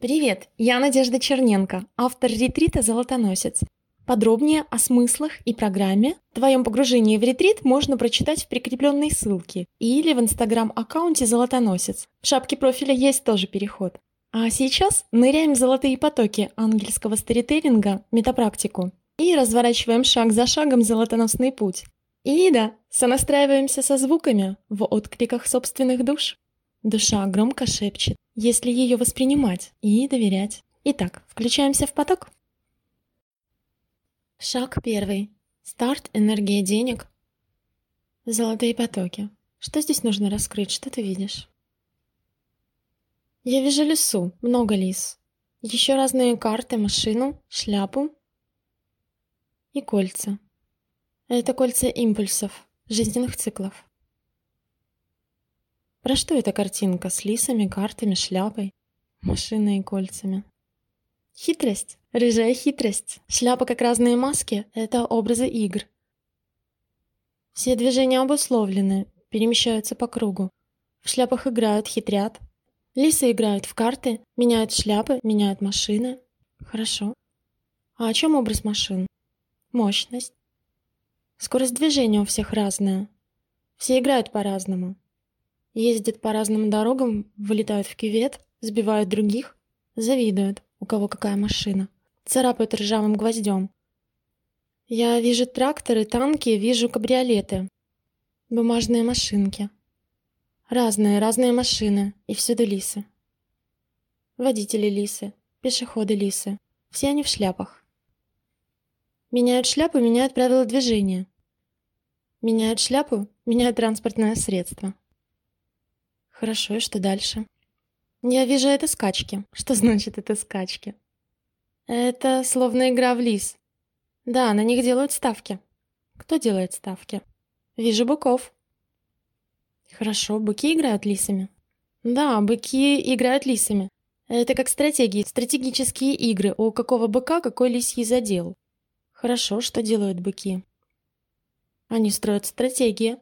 Привет, я Надежда Черненко, автор ретрита «Золотоносец». Подробнее о смыслах и программе твоем погружении в ретрит можно прочитать в прикрепленной ссылке или в инстаграм-аккаунте «Золотоносец». В шапке профиля есть тоже переход. А сейчас ныряем в золотые потоки ангельского сторителлинга, метапрактику, и разворачиваем шаг за шагом золотоносный путь. И да, сонастраиваемся со звуками в откликах собственных душ. Душа громко шепчет, если ее воспринимать и доверять. Итак, включаемся в поток. Шаг первый. Старт, энергия денег. Золотые потоки. Что здесь нужно раскрыть? Что ты видишь? Я вижу лесу, много лис. Еще разные карты, машину, шляпу и кольца. Это кольца импульсов, жизненных циклов. Про что эта картинка с лисами, картами, шляпой, машиной и кольцами? Хитрость, рыжая хитрость. Шляпа как разные маски — это образы игр. Все движения обусловлены, перемещаются по кругу. В шляпах играют, хитрят. Лисы играют в карты, меняют шляпы, меняют машины. Хорошо. А о чем образ машин? Мощность. Скорость движения у всех разная. Все играют по-разному. Ездят по разным дорогам, вылетают в кювет, сбивают других, завидуют, у кого какая машина, царапают ржавым гвоздем. Я вижу тракторы, танки, вижу кабриолеты, бумажные машинки. Разные, разные машины, и всюду лисы. Водители лисы, пешеходы лисы, все они в шляпах. Меняют шляпу, меняют правила движения. Меняют шляпу, меняют транспортное средство. Хорошо, и что дальше? Я вижу это скачки. Что значит это скачки? Это словно игра в лис. Да, на них делают ставки. Кто делает ставки? Вижу быков. Хорошо, быки играют лисами. Да, быки играют лисами. Это как стратегии, стратегические игры. У какого быка какой лисий задел. Хорошо, что делают быки? Они строят стратегии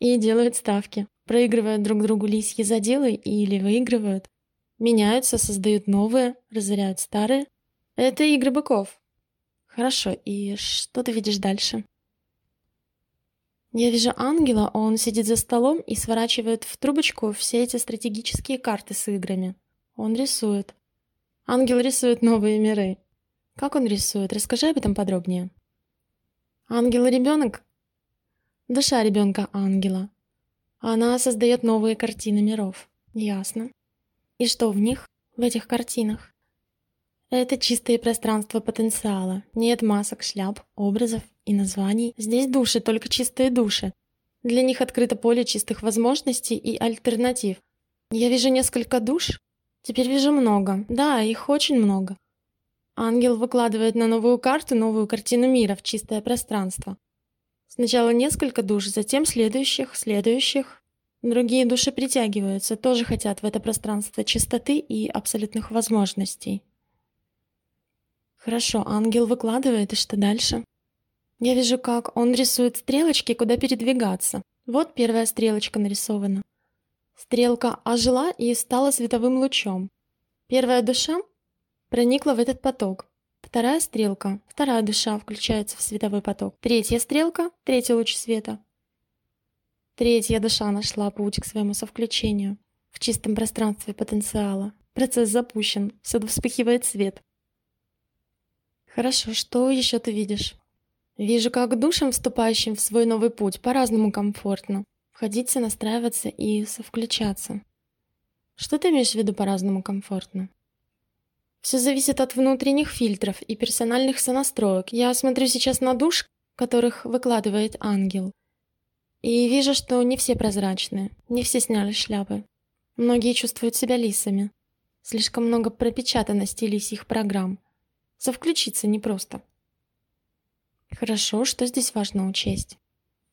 и делают ставки проигрывают друг другу лисьи заделы или выигрывают, меняются, создают новые, разоряют старые. Это игры быков. Хорошо, и что ты видишь дальше? Я вижу ангела, он сидит за столом и сворачивает в трубочку все эти стратегические карты с играми. Он рисует. Ангел рисует новые миры. Как он рисует? Расскажи об этом подробнее. Ангел-ребенок? Душа ребенка-ангела. Она создает новые картины миров. Ясно. И что в них, в этих картинах? Это чистое пространство потенциала. Нет масок, шляп, образов и названий. Здесь души, только чистые души. Для них открыто поле чистых возможностей и альтернатив. Я вижу несколько душ. Теперь вижу много. Да, их очень много. Ангел выкладывает на новую карту новую картину мира в чистое пространство. Сначала несколько душ, затем следующих, следующих. Другие души притягиваются, тоже хотят в это пространство чистоты и абсолютных возможностей. Хорошо, ангел выкладывает, и что дальше? Я вижу, как он рисует стрелочки, куда передвигаться. Вот первая стрелочка нарисована. Стрелка ожила и стала световым лучом. Первая душа проникла в этот поток, Вторая стрелка, вторая душа включается в световой поток. Третья стрелка, третий луч света. Третья душа нашла путь к своему совключению в чистом пространстве потенциала. Процесс запущен, всюду вспыхивает свет. Хорошо, что еще ты видишь? Вижу, как душам, вступающим в свой новый путь, по-разному комфортно. Входить, настраиваться и совключаться. Что ты имеешь в виду по-разному комфортно? Все зависит от внутренних фильтров и персональных сонастроек. Я смотрю сейчас на душ, которых выкладывает ангел. И вижу, что не все прозрачные, не все сняли шляпы. Многие чувствуют себя лисами. Слишком много пропечатанности лисьих программ. Совключиться непросто. Хорошо, что здесь важно учесть?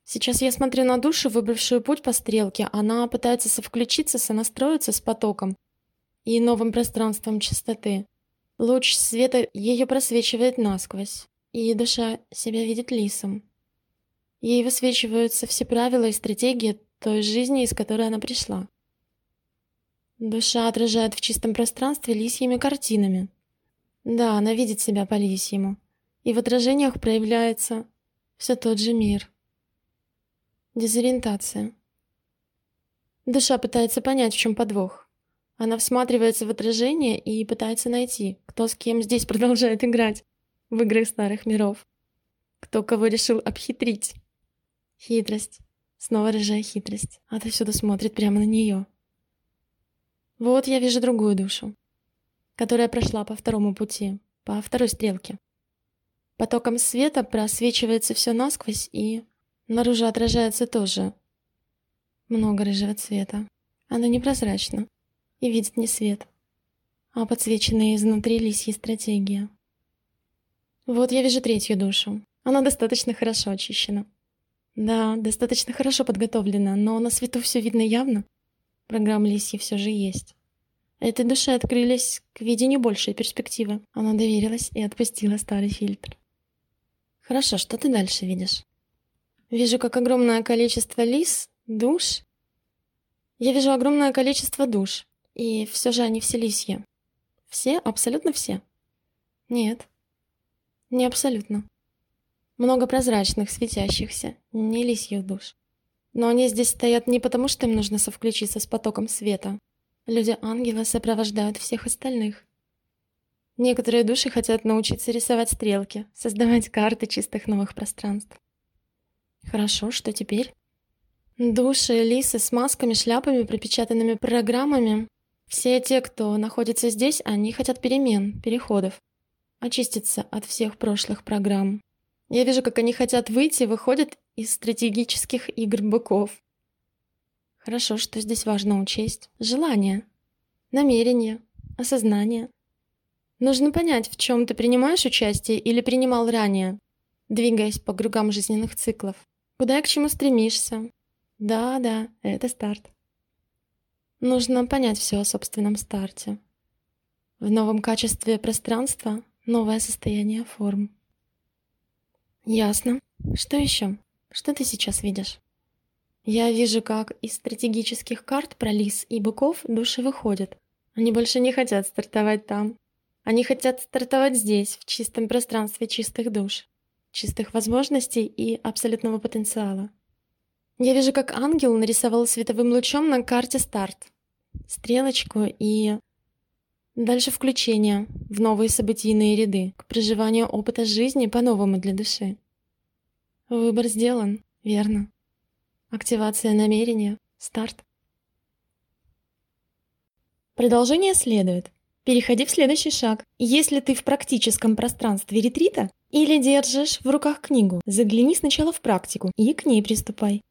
Сейчас я смотрю на душу, выбравшую путь по стрелке. Она пытается совключиться, сонастроиться с потоком и новым пространством чистоты. Луч света ее просвечивает насквозь, и душа себя видит лисом. Ей высвечиваются все правила и стратегии той жизни, из которой она пришла. Душа отражает в чистом пространстве лисьими картинами. Да, она видит себя по лисьему. И в отражениях проявляется все тот же мир. Дезориентация. Душа пытается понять, в чем подвох. Она всматривается в отражение и пытается найти, кто с кем здесь продолжает играть в игры старых миров. Кто кого решил обхитрить. Хитрость. Снова рыжая хитрость. Отовсюду смотрит прямо на нее. Вот я вижу другую душу, которая прошла по второму пути, по второй стрелке. Потоком света просвечивается все насквозь и наружу отражается тоже много рыжего цвета. Оно непрозрачно и видит не свет, а подсвеченные изнутри лисьи стратегии. Вот я вижу третью душу. Она достаточно хорошо очищена. Да, достаточно хорошо подготовлена, но на свету все видно явно. Программа лисьи все же есть. Этой душе открылись к видению большей перспективы. Она доверилась и отпустила старый фильтр. Хорошо, что ты дальше видишь? Вижу, как огромное количество лис, душ. Я вижу огромное количество душ. И все же они все лисьи. Все? Абсолютно все? Нет. Не абсолютно. Много прозрачных, светящихся, не лисьих душ. Но они здесь стоят не потому, что им нужно совключиться с потоком света. Люди-ангелы сопровождают всех остальных. Некоторые души хотят научиться рисовать стрелки, создавать карты чистых новых пространств. Хорошо, что теперь? Души, лисы с масками, шляпами, пропечатанными программами. Все те, кто находится здесь, они хотят перемен, переходов. Очиститься от всех прошлых программ. Я вижу, как они хотят выйти, выходят из стратегических игр быков. Хорошо, что здесь важно учесть. Желание, намерение, осознание. Нужно понять, в чем ты принимаешь участие или принимал ранее, двигаясь по кругам жизненных циклов. Куда и к чему стремишься. Да, да, это старт. Нужно понять все о собственном старте. В новом качестве пространства новое состояние форм. Ясно. Что еще? Что ты сейчас видишь? Я вижу, как из стратегических карт про лис и быков души выходят. Они больше не хотят стартовать там. Они хотят стартовать здесь, в чистом пространстве чистых душ, чистых возможностей и абсолютного потенциала. Я вижу, как ангел нарисовал световым лучом на карте старт. Стрелочку и... Дальше включение в новые событийные ряды, к проживанию опыта жизни по-новому для души. Выбор сделан, верно. Активация намерения, старт. Продолжение следует. Переходи в следующий шаг. Если ты в практическом пространстве ретрита или держишь в руках книгу, загляни сначала в практику и к ней приступай.